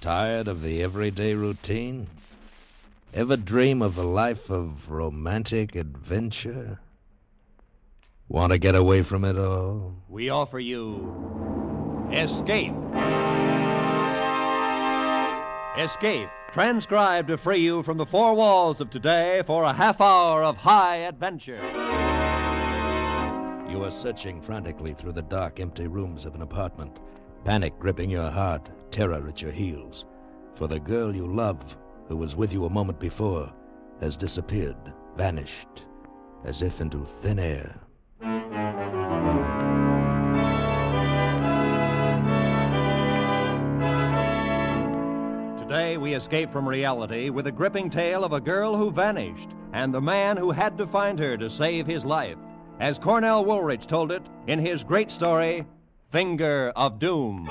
Tired of the everyday routine? Ever dream of a life of romantic adventure? Want to get away from it all? We offer you Escape. Escape, transcribed to free you from the four walls of today for a half hour of high adventure. You are searching frantically through the dark, empty rooms of an apartment, panic gripping your heart, terror at your heels. For the girl you love, who was with you a moment before, has disappeared, vanished, as if into thin air. Today, we escape from reality with a gripping tale of a girl who vanished and the man who had to find her to save his life. As Cornell Woolrich told it in his great story, Finger of Doom.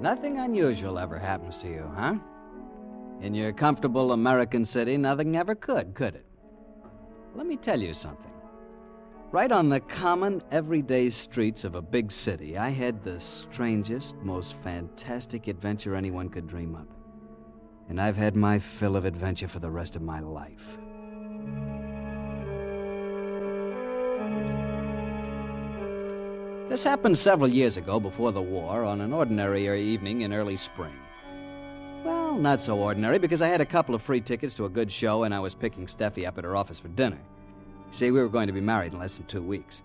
Nothing unusual ever happens to you, huh? In your comfortable American city, nothing ever could, could it? Let me tell you something. Right on the common, everyday streets of a big city, I had the strangest, most fantastic adventure anyone could dream of. And I've had my fill of adventure for the rest of my life. This happened several years ago before the war on an ordinary evening in early spring. Well, not so ordinary because I had a couple of free tickets to a good show and I was picking Steffi up at her office for dinner. See, we were going to be married in less than two weeks.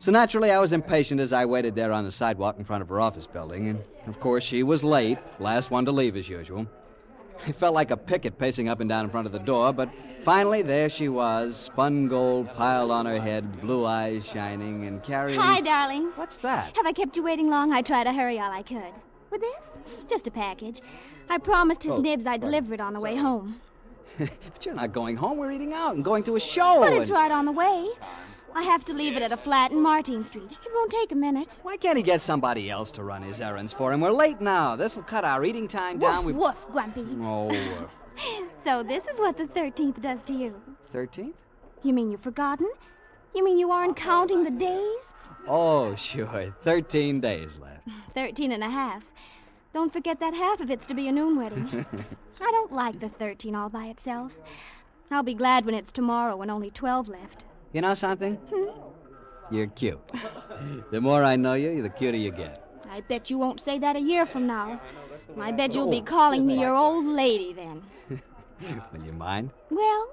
So naturally, I was impatient as I waited there on the sidewalk in front of her office building, and of course, she was late, last one to leave as usual. I felt like a picket pacing up and down in front of the door, but finally there she was, spun gold piled on her head, blue eyes shining, and carrying. Hi, darling. What's that? Have I kept you waiting long? I tried to hurry all I could. With this? Just a package. I promised his Oh, nibs I'd right. deliver it on the way home. but you're not going home. We're eating out and going to a show. But it's and- right on the way. I have to leave it at a flat in Martine Street. It won't take a minute. Why can't he get somebody else to run his errands for him? We're late now. This'll cut our eating time down. Woof, woof, Grumpy. Oh, uh, So this is what the 13th does to you. 13th? You mean you've forgotten? You mean you aren't counting the days? Oh, sure. 13 days left. Thirteen and a half. Don't forget that half of it's to be a noon wedding. I don't like the 13 all by itself. I'll be glad when it's tomorrow and only 12 left. You know something? You're cute. The more I know you, the cuter you get. I bet you won't say that a year from now. I bet you'll be calling me your old lady then. Will you mind? Well,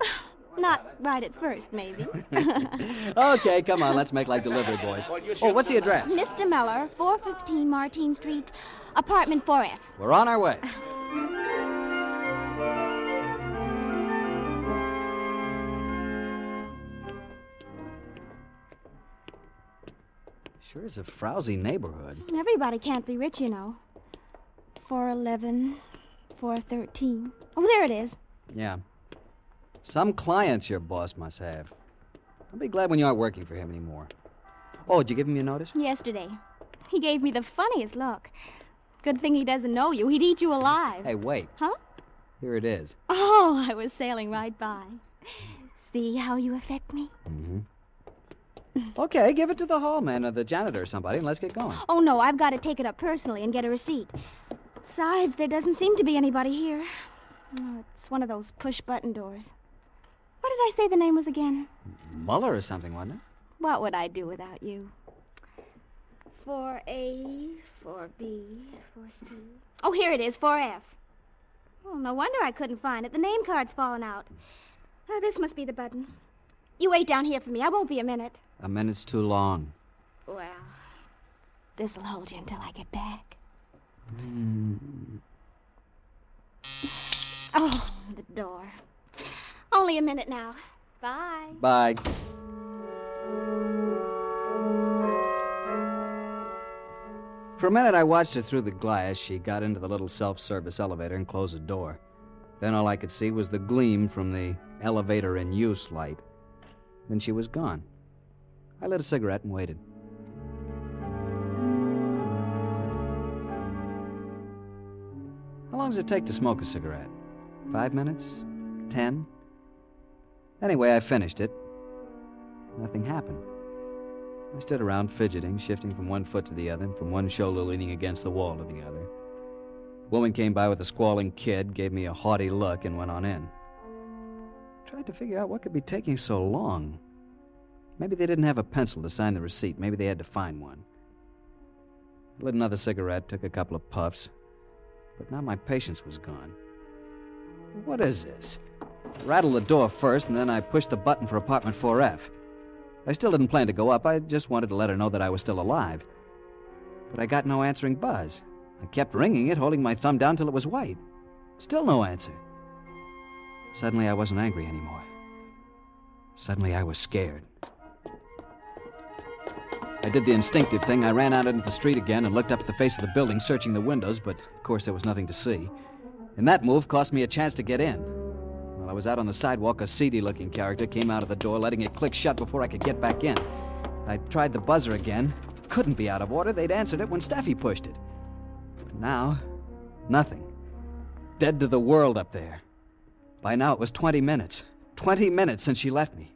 not right at first, maybe. Okay, come on, let's make like delivery boys. Oh, what's the address? Mr. Miller, 415 Martine Street, apartment 4F. We're on our way. Sure is a frowsy neighborhood. Everybody can't be rich, you know. 411, 413. Oh, there it is. Yeah. Some clients your boss must have. I'll be glad when you aren't working for him anymore. Oh, did you give him your notice? Yesterday. He gave me the funniest look. Good thing he doesn't know you. He'd eat you alive. Hey, wait. Huh? Here it is. Oh, I was sailing right by. See how you affect me? Mm-hmm. Okay, give it to the hall man or the janitor or somebody, and let's get going. Oh, no, I've got to take it up personally and get a receipt. Besides, there doesn't seem to be anybody here. Oh, it's one of those push button doors. What did I say the name was again? Muller or something, wasn't it? What would I do without you? 4A, 4B, 4C. Oh, here it is, 4F. Oh, no wonder I couldn't find it. The name card's fallen out. Oh, this must be the button. You wait down here for me. I won't be a minute. A minute's too long. Well, this'll hold you until I get back. Hmm. Oh, the door. Only a minute now. Bye. Bye. For a minute, I watched her through the glass. She got into the little self service elevator and closed the door. Then all I could see was the gleam from the elevator in use light. Then she was gone. I lit a cigarette and waited. How long does it take to smoke a cigarette? Five minutes? Ten? Anyway, I finished it. Nothing happened. I stood around fidgeting, shifting from one foot to the other, and from one shoulder leaning against the wall to the other. A woman came by with a squalling kid, gave me a haughty look, and went on in. Tried to figure out what could be taking so long. Maybe they didn't have a pencil to sign the receipt. Maybe they had to find one. I lit another cigarette, took a couple of puffs, but now my patience was gone. What is this? I rattled the door first, and then I pushed the button for apartment 4F. I still didn't plan to go up. I just wanted to let her know that I was still alive. But I got no answering buzz. I kept ringing it, holding my thumb down till it was white. Still no answer. Suddenly, I wasn't angry anymore. Suddenly, I was scared. I did the instinctive thing. I ran out into the street again and looked up at the face of the building, searching the windows, but of course there was nothing to see. And that move cost me a chance to get in. While I was out on the sidewalk, a seedy looking character came out of the door, letting it click shut before I could get back in. I tried the buzzer again. Couldn't be out of order. They'd answered it when Steffi pushed it. But now, nothing. Dead to the world up there. By now it was 20 minutes. 20 minutes since she left me.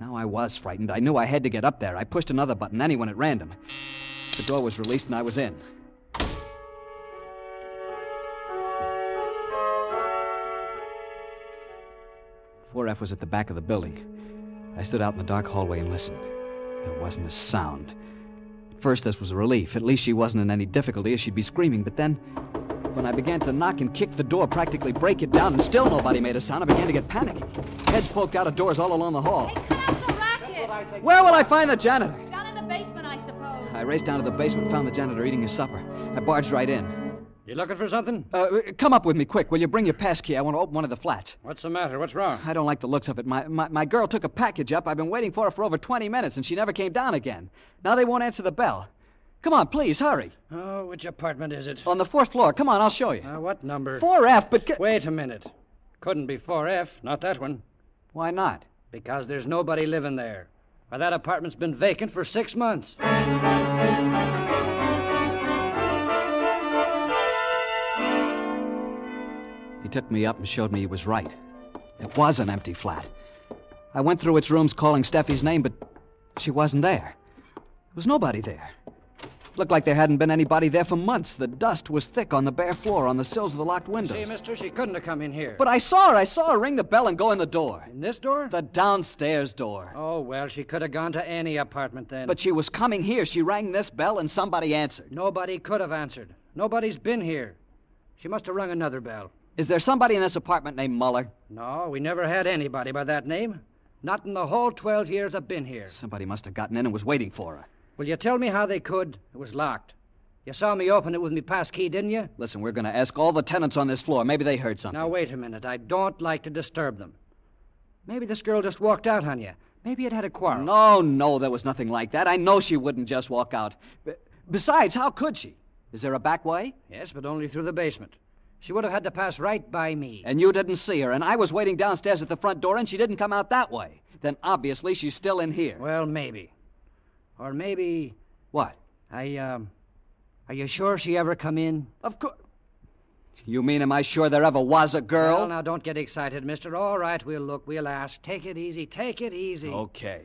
Now I was frightened. I knew I had to get up there. I pushed another button, anyone at random. The door was released and I was in. Four F was at the back of the building. I stood out in the dark hallway and listened. There wasn't a sound. At first, this was a relief. At least she wasn't in any difficulty, or she'd be screaming. But then, when I began to knock and kick the door, practically break it down, and still nobody made a sound, I began to get panicky. Heads poked out of doors all along the hall. Hey, cut out the racket! Where will I find the janitor? Down in the basement, I suppose. I raced down to the basement, found the janitor eating his supper. I barged right in. You looking for something? Uh, come up with me quick. Will you bring your pass key? I want to open one of the flats. What's the matter? What's wrong? I don't like the looks of it. My, my, my girl took a package up. I've been waiting for her for over 20 minutes, and she never came down again. Now they won't answer the bell. Come on, please, hurry. Oh, which apartment is it? On the fourth floor. Come on, I'll show you. Uh, what number? 4F, but. Get... Wait a minute. Couldn't be 4F, not that one. Why not? Because there's nobody living there. Why, that apartment's been vacant for six months. He took me up and showed me he was right. It was an empty flat. I went through its rooms calling Steffi's name, but she wasn't there. There was nobody there. Looked like there hadn't been anybody there for months. The dust was thick on the bare floor, on the sills of the locked windows. See, mister, she couldn't have come in here. But I saw her. I saw her ring the bell and go in the door. In this door? The downstairs door. Oh, well, she could have gone to any apartment then. But she was coming here. She rang this bell and somebody answered. Nobody could have answered. Nobody's been here. She must have rung another bell. Is there somebody in this apartment named Muller? No, we never had anybody by that name. Not in the whole 12 years I've been here. Somebody must have gotten in and was waiting for her. Will you tell me how they could? It was locked. You saw me open it with me pass key, didn't you? Listen, we're going to ask all the tenants on this floor. Maybe they heard something. Now, wait a minute. I don't like to disturb them. Maybe this girl just walked out on you. Maybe it had a quarrel. No, no, there was nothing like that. I know she wouldn't just walk out. Besides, how could she? Is there a back way? Yes, but only through the basement. She would have had to pass right by me. And you didn't see her, and I was waiting downstairs at the front door, and she didn't come out that way. Then obviously she's still in here. Well, maybe. Or maybe. What? I, um. Are you sure she ever come in? Of course. You mean, am I sure there ever was a girl? Well, now, don't get excited, mister. All right, we'll look, we'll ask. Take it easy, take it easy. Okay.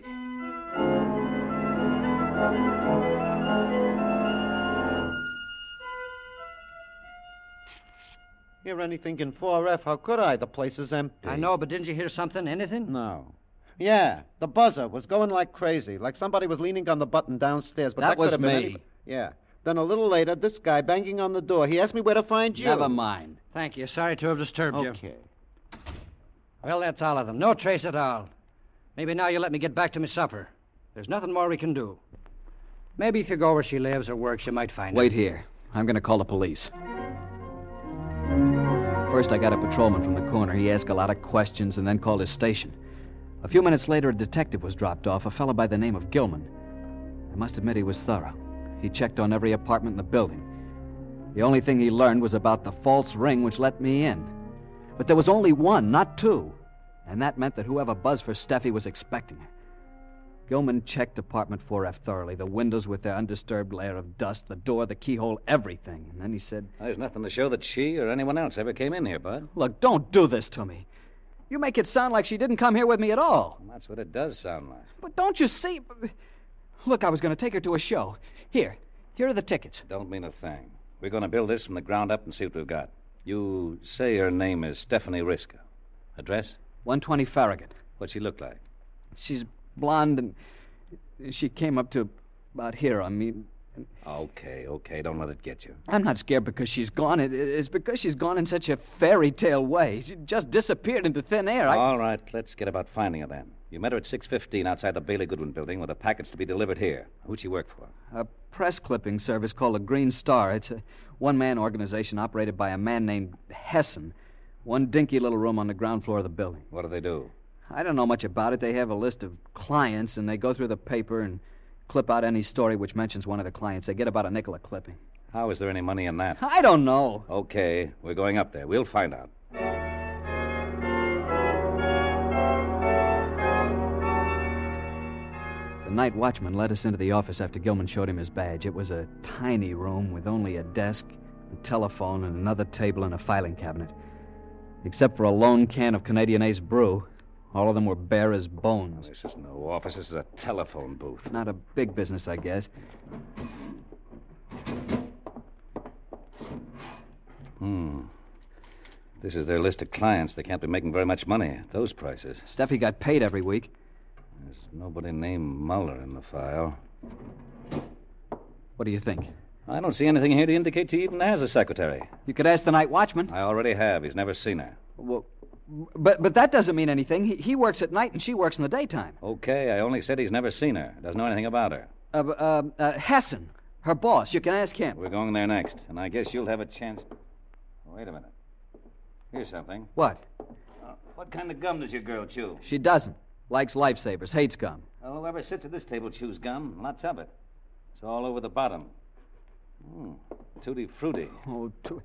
Hear anything in 4F? How could I? The place is empty. I know, but didn't you hear something? Anything? No. Yeah, the buzzer was going like crazy, like somebody was leaning on the button downstairs. But That that, was could have been me. anybody. Yeah. Then a little later, this guy banging on the door. He asked me where to find you. Never mind. Thank you. Sorry to have disturbed you. Okay. Well, that's all of them. No trace at all. Maybe now you'll let me get back to my supper. There's nothing more we can do. Maybe if you go where she lives or works, you might find Wait her. here. I'm going to call the police. First, I got a patrolman from the corner. He asked a lot of questions and then called his station. A few minutes later, a detective was dropped off, a fellow by the name of Gilman. I must admit he was thorough. He checked on every apartment in the building. The only thing he learned was about the false ring which let me in. But there was only one, not two. And that meant that whoever buzzed for Steffi was expecting her. Gilman checked apartment 4F thoroughly, the windows with their undisturbed layer of dust, the door, the keyhole, everything. And then he said, There's nothing to show that she or anyone else ever came in here, Bud. Look, don't do this to me. You make it sound like she didn't come here with me at all. That's what it does sound like. But don't you see? Look, I was going to take her to a show. Here, here are the tickets. Don't mean a thing. We're going to build this from the ground up and see what we've got. You say her name is Stephanie Riska. Address? 120 Farragut. What's she look like? She's blonde and she came up to about here. I mean, Okay, okay. Don't let it get you. I'm not scared because she's gone. It, it's because she's gone in such a fairy tale way. She just disappeared into thin air. I... All right, let's get about finding her then. You met her at 6.15 outside the Bailey Goodwin building with a package to be delivered here. Who'd she work for? A press clipping service called the Green Star. It's a one man organization operated by a man named Hessen. One dinky little room on the ground floor of the building. What do they do? I don't know much about it. They have a list of clients, and they go through the paper and clip out any story which mentions one of the clients. They get about a nickel a clipping. How is there any money in that? I don't know. Okay, we're going up there. We'll find out. The night watchman led us into the office after Gilman showed him his badge. It was a tiny room with only a desk, a telephone, and another table and a filing cabinet. Except for a lone can of Canadian Ace brew, all of them were bare as bones. This is no office. This is a telephone booth. Not a big business, I guess. Hmm. This is their list of clients. They can't be making very much money at those prices. Steffi got paid every week. There's nobody named Muller in the file. What do you think? I don't see anything here to indicate she even has a secretary. You could ask the night watchman. I already have. He's never seen her. Well, but but that doesn't mean anything. He, he works at night and she works in the daytime. Okay, I only said he's never seen her. Doesn't know anything about her. Uh, uh, uh, Hessen, her boss. You can ask him. We're going there next, and I guess you'll have a chance. Wait a minute. Here's something. What? Uh, what kind of gum does your girl chew? She doesn't. Likes lifesavers, hates gum. Well, whoever sits at this table chews gum, lots of it. It's all over the bottom. Hmm, tutti frutti. Oh, t-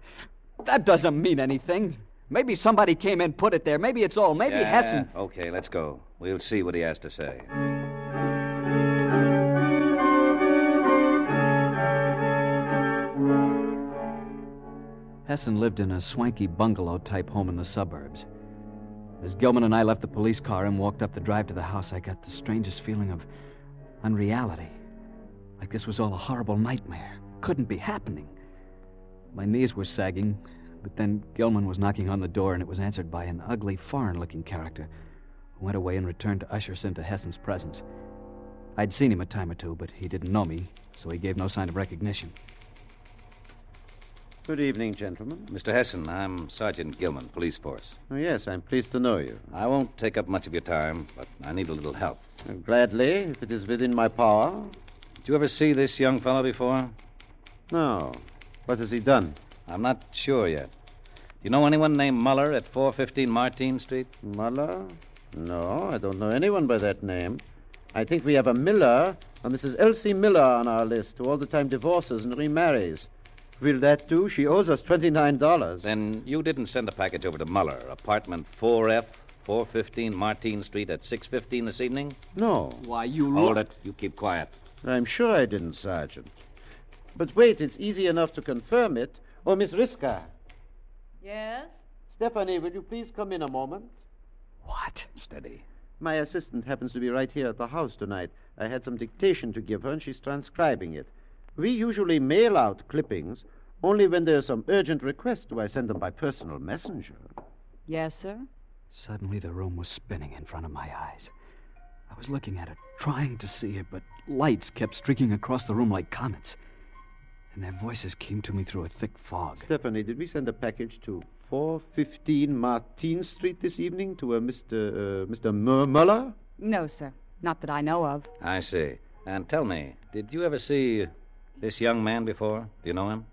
that doesn't mean anything. Maybe somebody came in, put it there. Maybe it's all. Maybe yeah, Hessen. Okay, let's go. We'll see what he has to say. Hessen lived in a swanky bungalow type home in the suburbs. As Gilman and I left the police car and walked up the drive to the house, I got the strangest feeling of unreality. Like this was all a horrible nightmare. Couldn't be happening. My knees were sagging, but then Gilman was knocking on the door, and it was answered by an ugly, foreign looking character who went away and returned to usher us into Hessen's presence. I'd seen him a time or two, but he didn't know me, so he gave no sign of recognition. Good evening, gentlemen. Mr. Hessen, I'm Sergeant Gilman, police force. Oh, yes, I'm pleased to know you. I won't take up much of your time, but I need a little help. Uh, Gladly, if it is within my power. Did you ever see this young fellow before? No. What has he done? I'm not sure yet. Do you know anyone named Muller at 415 Martine Street? Muller? No, I don't know anyone by that name. I think we have a Miller, a Mrs. Elsie Miller, on our list, who all the time divorces and remarries. Will that do? She owes us $29. Then you didn't send a package over to Muller, apartment 4F, 415 Martine Street at 6.15 this evening? No. Why, you... Hold lo- it. You keep quiet. I'm sure I didn't, Sergeant. But wait, it's easy enough to confirm it. Oh, Miss Riska. Yes? Stephanie, will you please come in a moment? What? Steady. My assistant happens to be right here at the house tonight. I had some dictation to give her, and she's transcribing it. We usually mail out clippings. Only when there's some urgent request do I send them by personal messenger. Yes, sir? Suddenly, the room was spinning in front of my eyes. I was looking at it, trying to see it, but lights kept streaking across the room like comets. And their voices came to me through a thick fog. Stephanie, did we send a package to 415 Martine Street this evening to a Mr. Uh, Mr. M- Muller? No, sir. Not that I know of. I see. And tell me, did you ever see this young man before? Do you know him?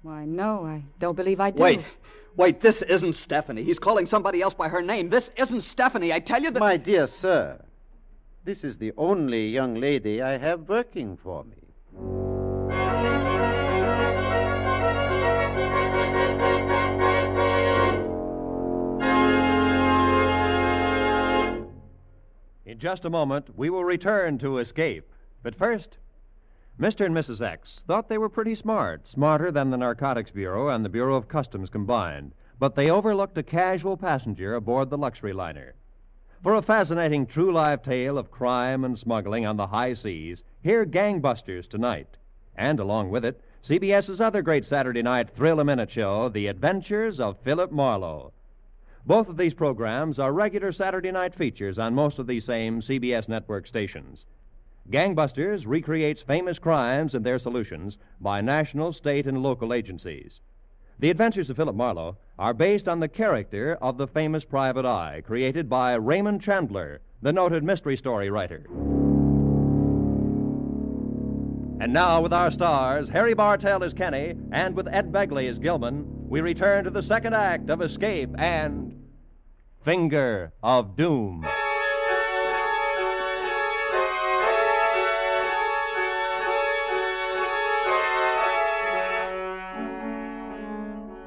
Why, no, I don't believe I do. Wait, wait, this isn't Stephanie. He's calling somebody else by her name. This isn't Stephanie. I tell you that. My dear sir, this is the only young lady I have working for me. In just a moment, we will return to Escape. But first, Mr. and Mrs. X thought they were pretty smart, smarter than the Narcotics Bureau and the Bureau of Customs combined. But they overlooked a casual passenger aboard the luxury liner. For a fascinating true life tale of crime and smuggling on the high seas, hear Gangbusters tonight. And along with it, CBS's other great Saturday night thrill a minute show, The Adventures of Philip Marlowe. Both of these programs are regular Saturday night features on most of these same CBS network stations. Gangbusters recreates famous crimes and their solutions by national, state, and local agencies. The Adventures of Philip Marlowe are based on the character of the famous private eye created by Raymond Chandler, the noted mystery story writer. And now, with our stars, Harry Bartell as Kenny and with Ed Begley as Gilman, we return to the second act of Escape and Finger of Doom.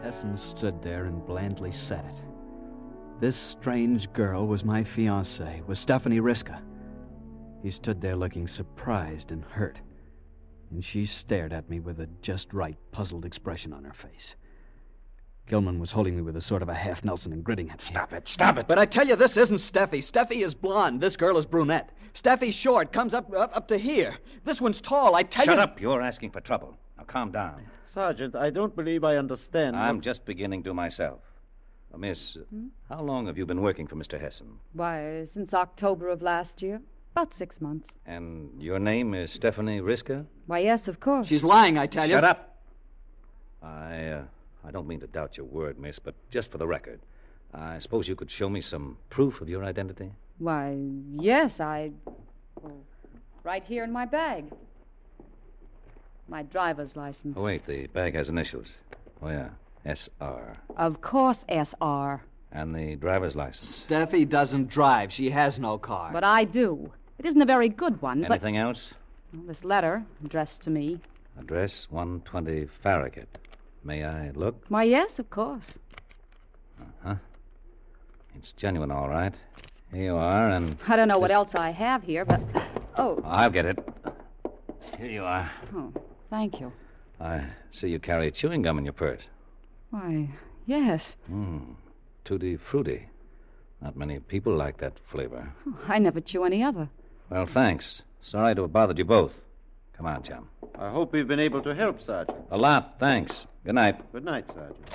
Hessen stood there and blandly said it. This strange girl was my fiancée, was Stephanie Riska. He stood there looking surprised and hurt, and she stared at me with a just right, puzzled expression on her face. Gilman was holding me with a sort of a half Nelson and gritting at me. Stop it, stop it. But I tell you, this isn't Steffi. Steffi is blonde. This girl is brunette. Steffi's short, comes up, up up to here. This one's tall. I tell Shut you. Shut up. You're asking for trouble. Now calm down. Sergeant, I don't believe I understand. I'm what- just beginning to myself. Uh, miss, how long have you been working for Mr. Hessen? Why, since October of last year. About six months. And your name is Stephanie Riska? Why, yes, of course. She's lying, I tell you. Shut up. I, uh, I don't mean to doubt your word, miss, but just for the record, I suppose you could show me some proof of your identity? Why, yes, I. Right here in my bag. My driver's license. Oh, wait, the bag has initials. Oh, yeah, S.R. Of course, S.R. And the driver's license. Steffi doesn't drive. She has no car. But I do. It isn't a very good one, but. Anything else? Well, this letter, addressed to me. Address 120 Farragut. May I look? Why, yes, of course. Huh? It's genuine, all right. Here you are, and I don't know what else I have here, but. Oh, I'll get it. Here you are. oh, thank you. I see you carry chewing gum in your purse. Why, yes. Hmm. Tutti frutti. Not many people like that flavor. Oh, I never chew any other. Well, thanks. Sorry to have bothered you both. Come on, chum. I hope we've been able to help, Sergeant. A lot, thanks. Good night. Good night, Sergeant.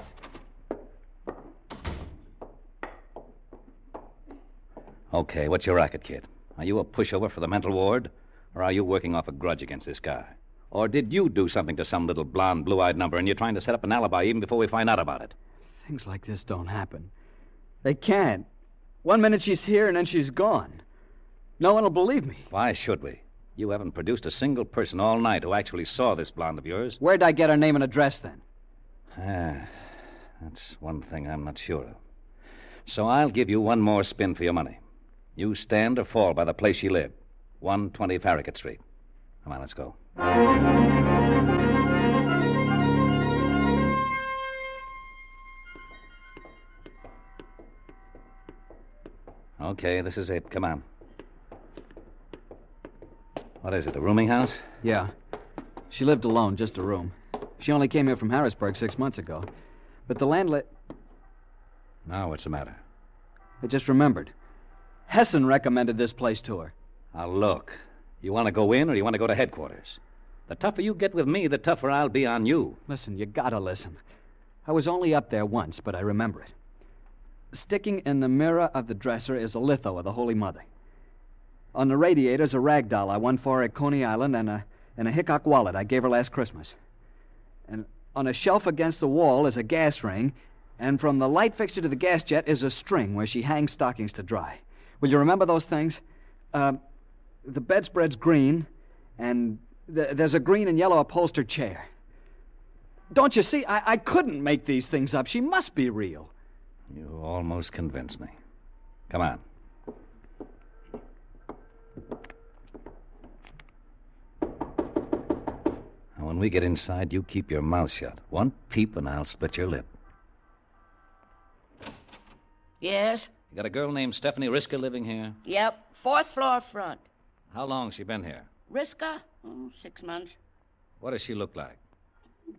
Okay, what's your racket, kid? Are you a pushover for the mental ward? Or are you working off a grudge against this guy? Or did you do something to some little blonde, blue eyed number and you're trying to set up an alibi even before we find out about it? Things like this don't happen. They can't. One minute she's here and then she's gone. No one will believe me. Why should we? You haven't produced a single person all night who actually saw this blonde of yours. Where'd I get her name and address then? Ah, that's one thing I'm not sure of. So I'll give you one more spin for your money. You stand or fall by the place you live, 120 Farragut Street. Come on, let's go. Okay, this is it. Come on. What is it, a rooming house? Yeah. She lived alone, just a room. She only came here from Harrisburg six months ago. But the landlady. Now, what's the matter? I just remembered. Hessen recommended this place to her. Now, look. You want to go in or you want to go to headquarters? The tougher you get with me, the tougher I'll be on you. Listen, you gotta listen. I was only up there once, but I remember it. Sticking in the mirror of the dresser is a litho of the Holy Mother. On the radiator's a rag doll I won for her at Coney Island and a, and a Hickok wallet I gave her last Christmas. And on a shelf against the wall is a gas ring, and from the light fixture to the gas jet is a string where she hangs stockings to dry. Will you remember those things? Uh, the bedspread's green, and th- there's a green and yellow upholstered chair. Don't you see? I-, I couldn't make these things up. She must be real. You almost convinced me. Come on. When we get inside, you keep your mouth shut. One peep and I'll split your lip. Yes? You got a girl named Stephanie Riska living here? Yep. Fourth floor front. How long she been here? Riska? Oh, six months. What does she look like?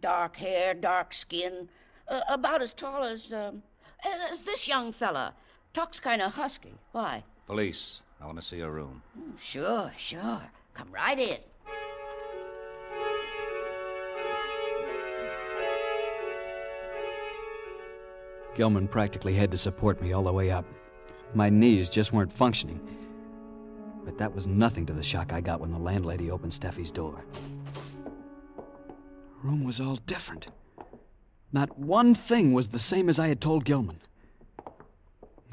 Dark hair, dark skin. Uh, about as tall as, um, as this young fella. Talks kind of husky. Why? Police. I want to see her room. Mm, Sure, sure. Come right in. Gilman practically had to support me all the way up. My knees just weren't functioning. But that was nothing to the shock I got when the landlady opened Steffi's door. The room was all different. Not one thing was the same as I had told Gilman.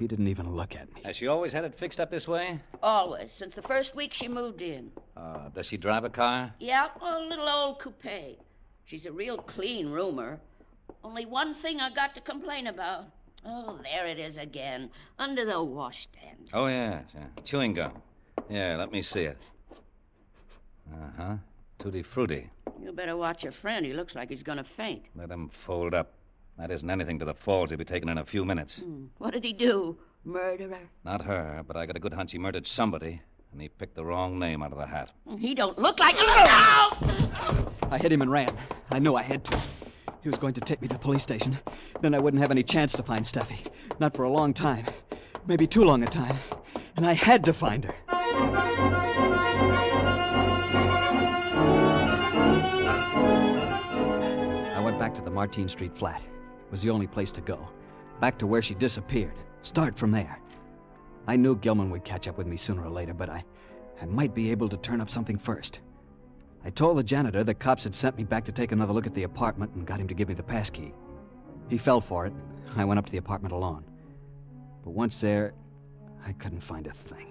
He didn't even look at me. Has she always had it fixed up this way? Always, since the first week she moved in. Uh, does she drive a car? Yeah, a little old coupe. She's a real clean roomer. Only one thing I got to complain about. Oh, there it is again, under the washstand. Oh, yes. Yeah. Chewing gum. Yeah, let me see it. Uh huh. Tutti frutti. You better watch your friend. He looks like he's going to faint. Let him fold up. That isn't anything to the falls he'll be taking in a few minutes. Hmm. What did he do? Murderer? Not her, but I got a good hunch he murdered somebody, and he picked the wrong name out of the hat. He don't look like a look out! I hit him and ran. I knew I had to. He was going to take me to the police station. Then I wouldn't have any chance to find Steffi. Not for a long time. Maybe too long a time. And I had to find her. I went back to the Martine Street flat. It was the only place to go. Back to where she disappeared. Start from there. I knew Gilman would catch up with me sooner or later, but I, I might be able to turn up something first. I told the janitor the cops had sent me back to take another look at the apartment and got him to give me the passkey. He fell for it. I went up to the apartment alone. But once there, I couldn't find a thing.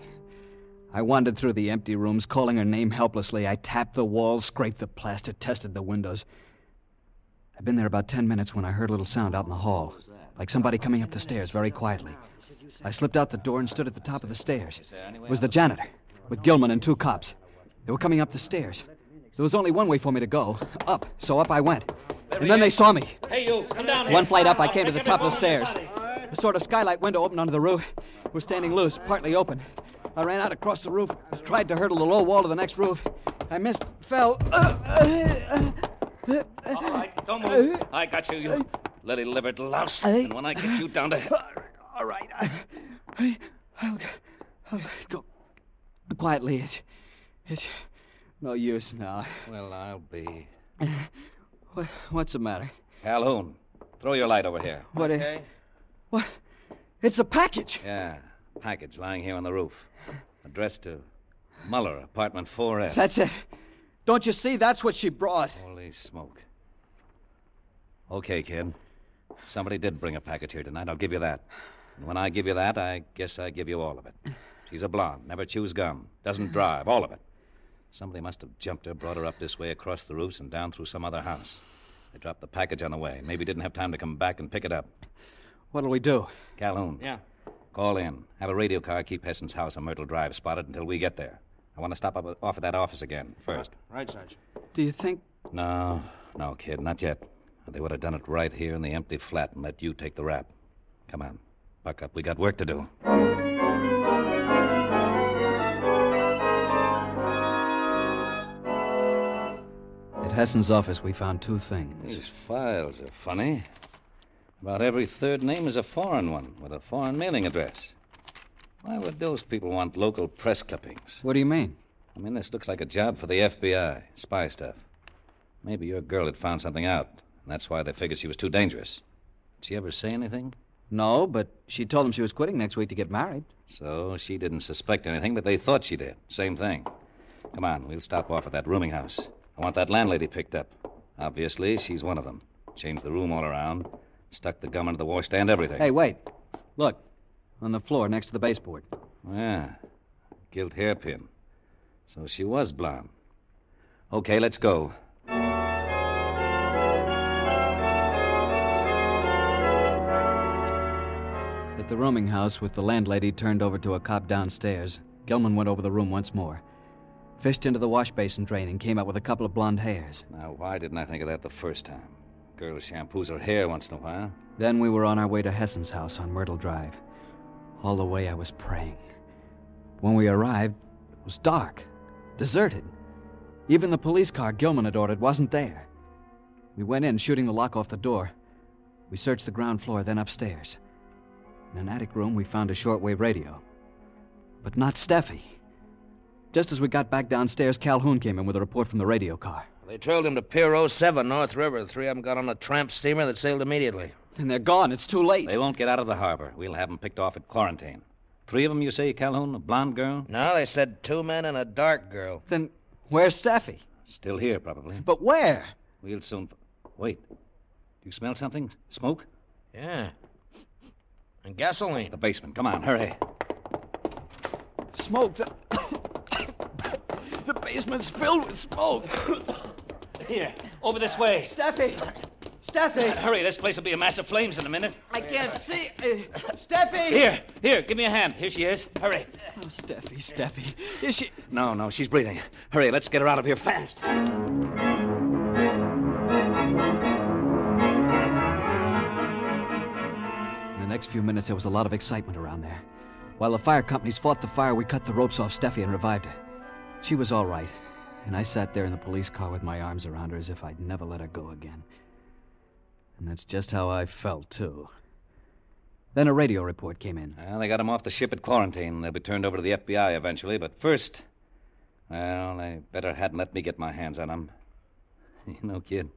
I wandered through the empty rooms, calling her name helplessly. I tapped the walls, scraped the plaster, tested the windows. I'd been there about ten minutes when I heard a little sound out in the hall, like somebody coming up the stairs very quietly. I slipped out the door and stood at the top of the stairs. It was the janitor, with Gilman and two cops. They were coming up the stairs. There was only one way for me to go up, so up I went. And then they saw me. Hey, you, come down here. One flight up, I came to the top of the stairs. A sort of skylight window opened onto the roof. It was standing loose, partly open. I ran out across the roof, tried to hurdle the low wall to the next roof. I missed, fell. All right, don't move. I got you, you lily livered louse. And when I get you down to hell. All right. I, I, I'll, I'll go quietly. It's, it's no use now. Well, I'll be. What, what's the matter? Calhoun, throw your light over here. What? uh, what? It's a package. Yeah, package lying here on the roof. Addressed to Muller, apartment 4F. That's it. Don't you see? That's what she brought. Holy smoke. Okay, kid. Somebody did bring a package here tonight. I'll give you that. And when I give you that, I guess I give you all of it. She's a blonde, never chews gum, doesn't drive, all of it. Somebody must have jumped her, brought her up this way across the roofs and down through some other house. They dropped the package on the way. Maybe didn't have time to come back and pick it up. What'll we do? Calhoun. Yeah. Call in. Have a radio car keep Hessen's house on Myrtle Drive spotted until we get there. I want to stop up off at that office again first. Right, Sergeant. Do you think? No, no, kid, not yet. They would have done it right here in the empty flat and let you take the rap. Come on, buck up. We got work to do. Hessen's office, we found two things. These files are funny. About every third name is a foreign one with a foreign mailing address. Why would those people want local press clippings? What do you mean? I mean, this looks like a job for the FBI, spy stuff. Maybe your girl had found something out, and that's why they figured she was too dangerous. Did she ever say anything? No, but she told them she was quitting next week to get married. So she didn't suspect anything, but they thought she did. Same thing. Come on, we'll stop off at that rooming house. I want that landlady picked up. Obviously, she's one of them. Changed the room all around, stuck the gum into the washstand, everything. Hey, wait. Look, on the floor next to the baseboard. Yeah, gilt hairpin. So she was blonde. Okay, let's go. At the rooming house, with the landlady turned over to a cop downstairs, Gilman went over the room once more. Fished into the wash basin drain and came out with a couple of blonde hairs. Now, why didn't I think of that the first time? Girl shampoos her hair once in a while. Then we were on our way to Hessen's house on Myrtle Drive. All the way I was praying. When we arrived, it was dark, deserted. Even the police car Gilman had ordered wasn't there. We went in, shooting the lock off the door. We searched the ground floor, then upstairs. In an attic room, we found a shortwave radio. But not Steffi. Just as we got back downstairs, Calhoun came in with a report from the radio car. They trailed him to Pier 07, North River. The three of them got on a tramp steamer that sailed immediately. And they're gone. It's too late. They won't get out of the harbor. We'll have them picked off at quarantine. Three of them, you say, Calhoun? A blonde girl? No, they said two men and a dark girl. Then where's Steffi? Still here, probably. But where? We'll soon. Wait. Do you smell something? Smoke? Yeah. And gasoline. The basement. Come on, hurry. Smoke. The, the basement's filled with smoke. Here, over this way. Steffi! Steffi! Hurry, this place will be a mass of flames in a minute. I can't see. Uh, Steffi! Here, here, give me a hand. Here she is. Hurry. Oh, Steffi, Steffi. Is she. No, no, she's breathing. Hurry, let's get her out of here fast. In the next few minutes, there was a lot of excitement around there. While the fire companies fought the fire, we cut the ropes off Steffi and revived her. She was all right, and I sat there in the police car with my arms around her as if I'd never let her go again. And that's just how I felt, too. Then a radio report came in. Well, they got him off the ship at quarantine. They'll be turned over to the FBI eventually, but first. Well, they better hadn't let me get my hands on him. You know, kid,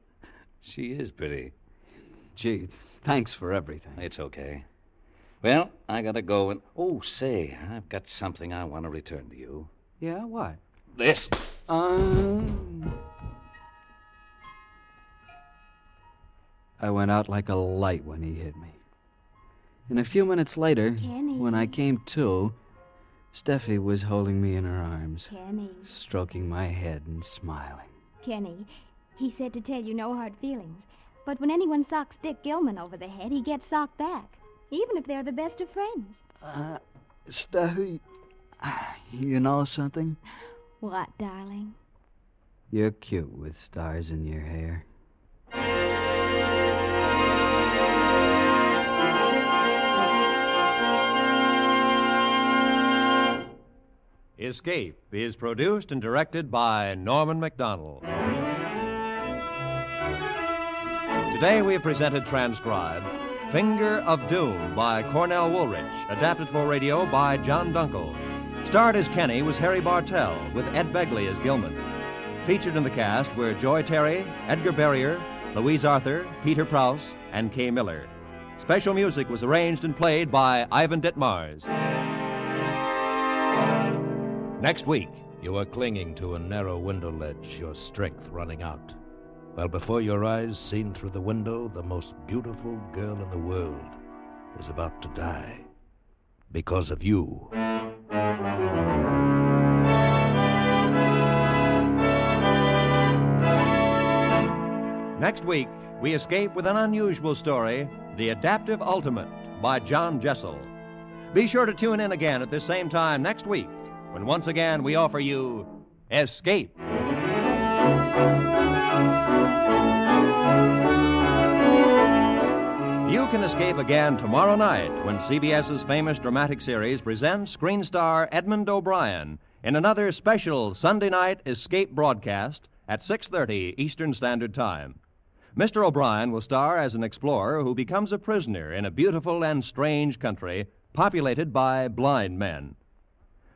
she is pretty. Gee, thanks for everything. It's okay. Well, I gotta go and. Oh, say, I've got something I want to return to you. Yeah, what? This. Um. I went out like a light when he hit me. And a few minutes later, Kenny. when I came to, Steffi was holding me in her arms, Kenny. stroking my head and smiling. Kenny, he said to tell you no hard feelings. But when anyone socks Dick Gilman over the head, he gets socked back, even if they're the best of friends. Uh, Steffi, you know something? What, darling? You're cute with stars in your hair. Escape is produced and directed by Norman Macdonnell. Today we have presented transcribed Finger of Doom by Cornell Woolrich, adapted for radio by John Dunkel. Starred as Kenny was Harry Bartell, with Ed Begley as Gilman. Featured in the cast were Joy Terry, Edgar Barrier, Louise Arthur, Peter Prouse, and Kay Miller. Special music was arranged and played by Ivan Ditmars. Next week, You are clinging to a narrow window ledge, your strength running out. While before your eyes, seen through the window, the most beautiful girl in the world is about to die. Because of you. Next week, we escape with an unusual story The Adaptive Ultimate by John Jessel. Be sure to tune in again at the same time next week when once again we offer you Escape. You can escape again tomorrow night when CBS's famous dramatic series presents screen star Edmund O'Brien in another special Sunday night escape broadcast at 6:30 Eastern Standard Time. Mr. O'Brien will star as an explorer who becomes a prisoner in a beautiful and strange country populated by blind men.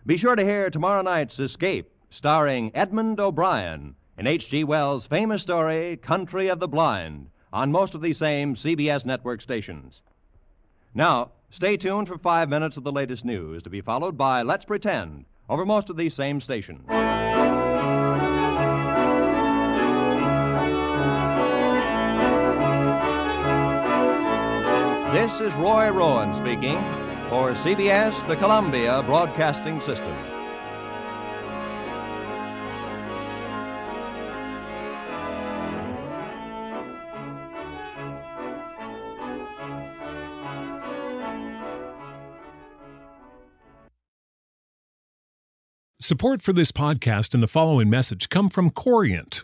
Be sure to hear tomorrow night's Escape, starring Edmund O'Brien in H.G. Wells' famous story, Country of the Blind, on most of these same CBS network stations. Now, stay tuned for five minutes of the latest news to be followed by Let's Pretend over most of these same stations. This is Roy Rowan speaking for CBS, the Columbia Broadcasting System. Support for this podcast and the following message come from Corient.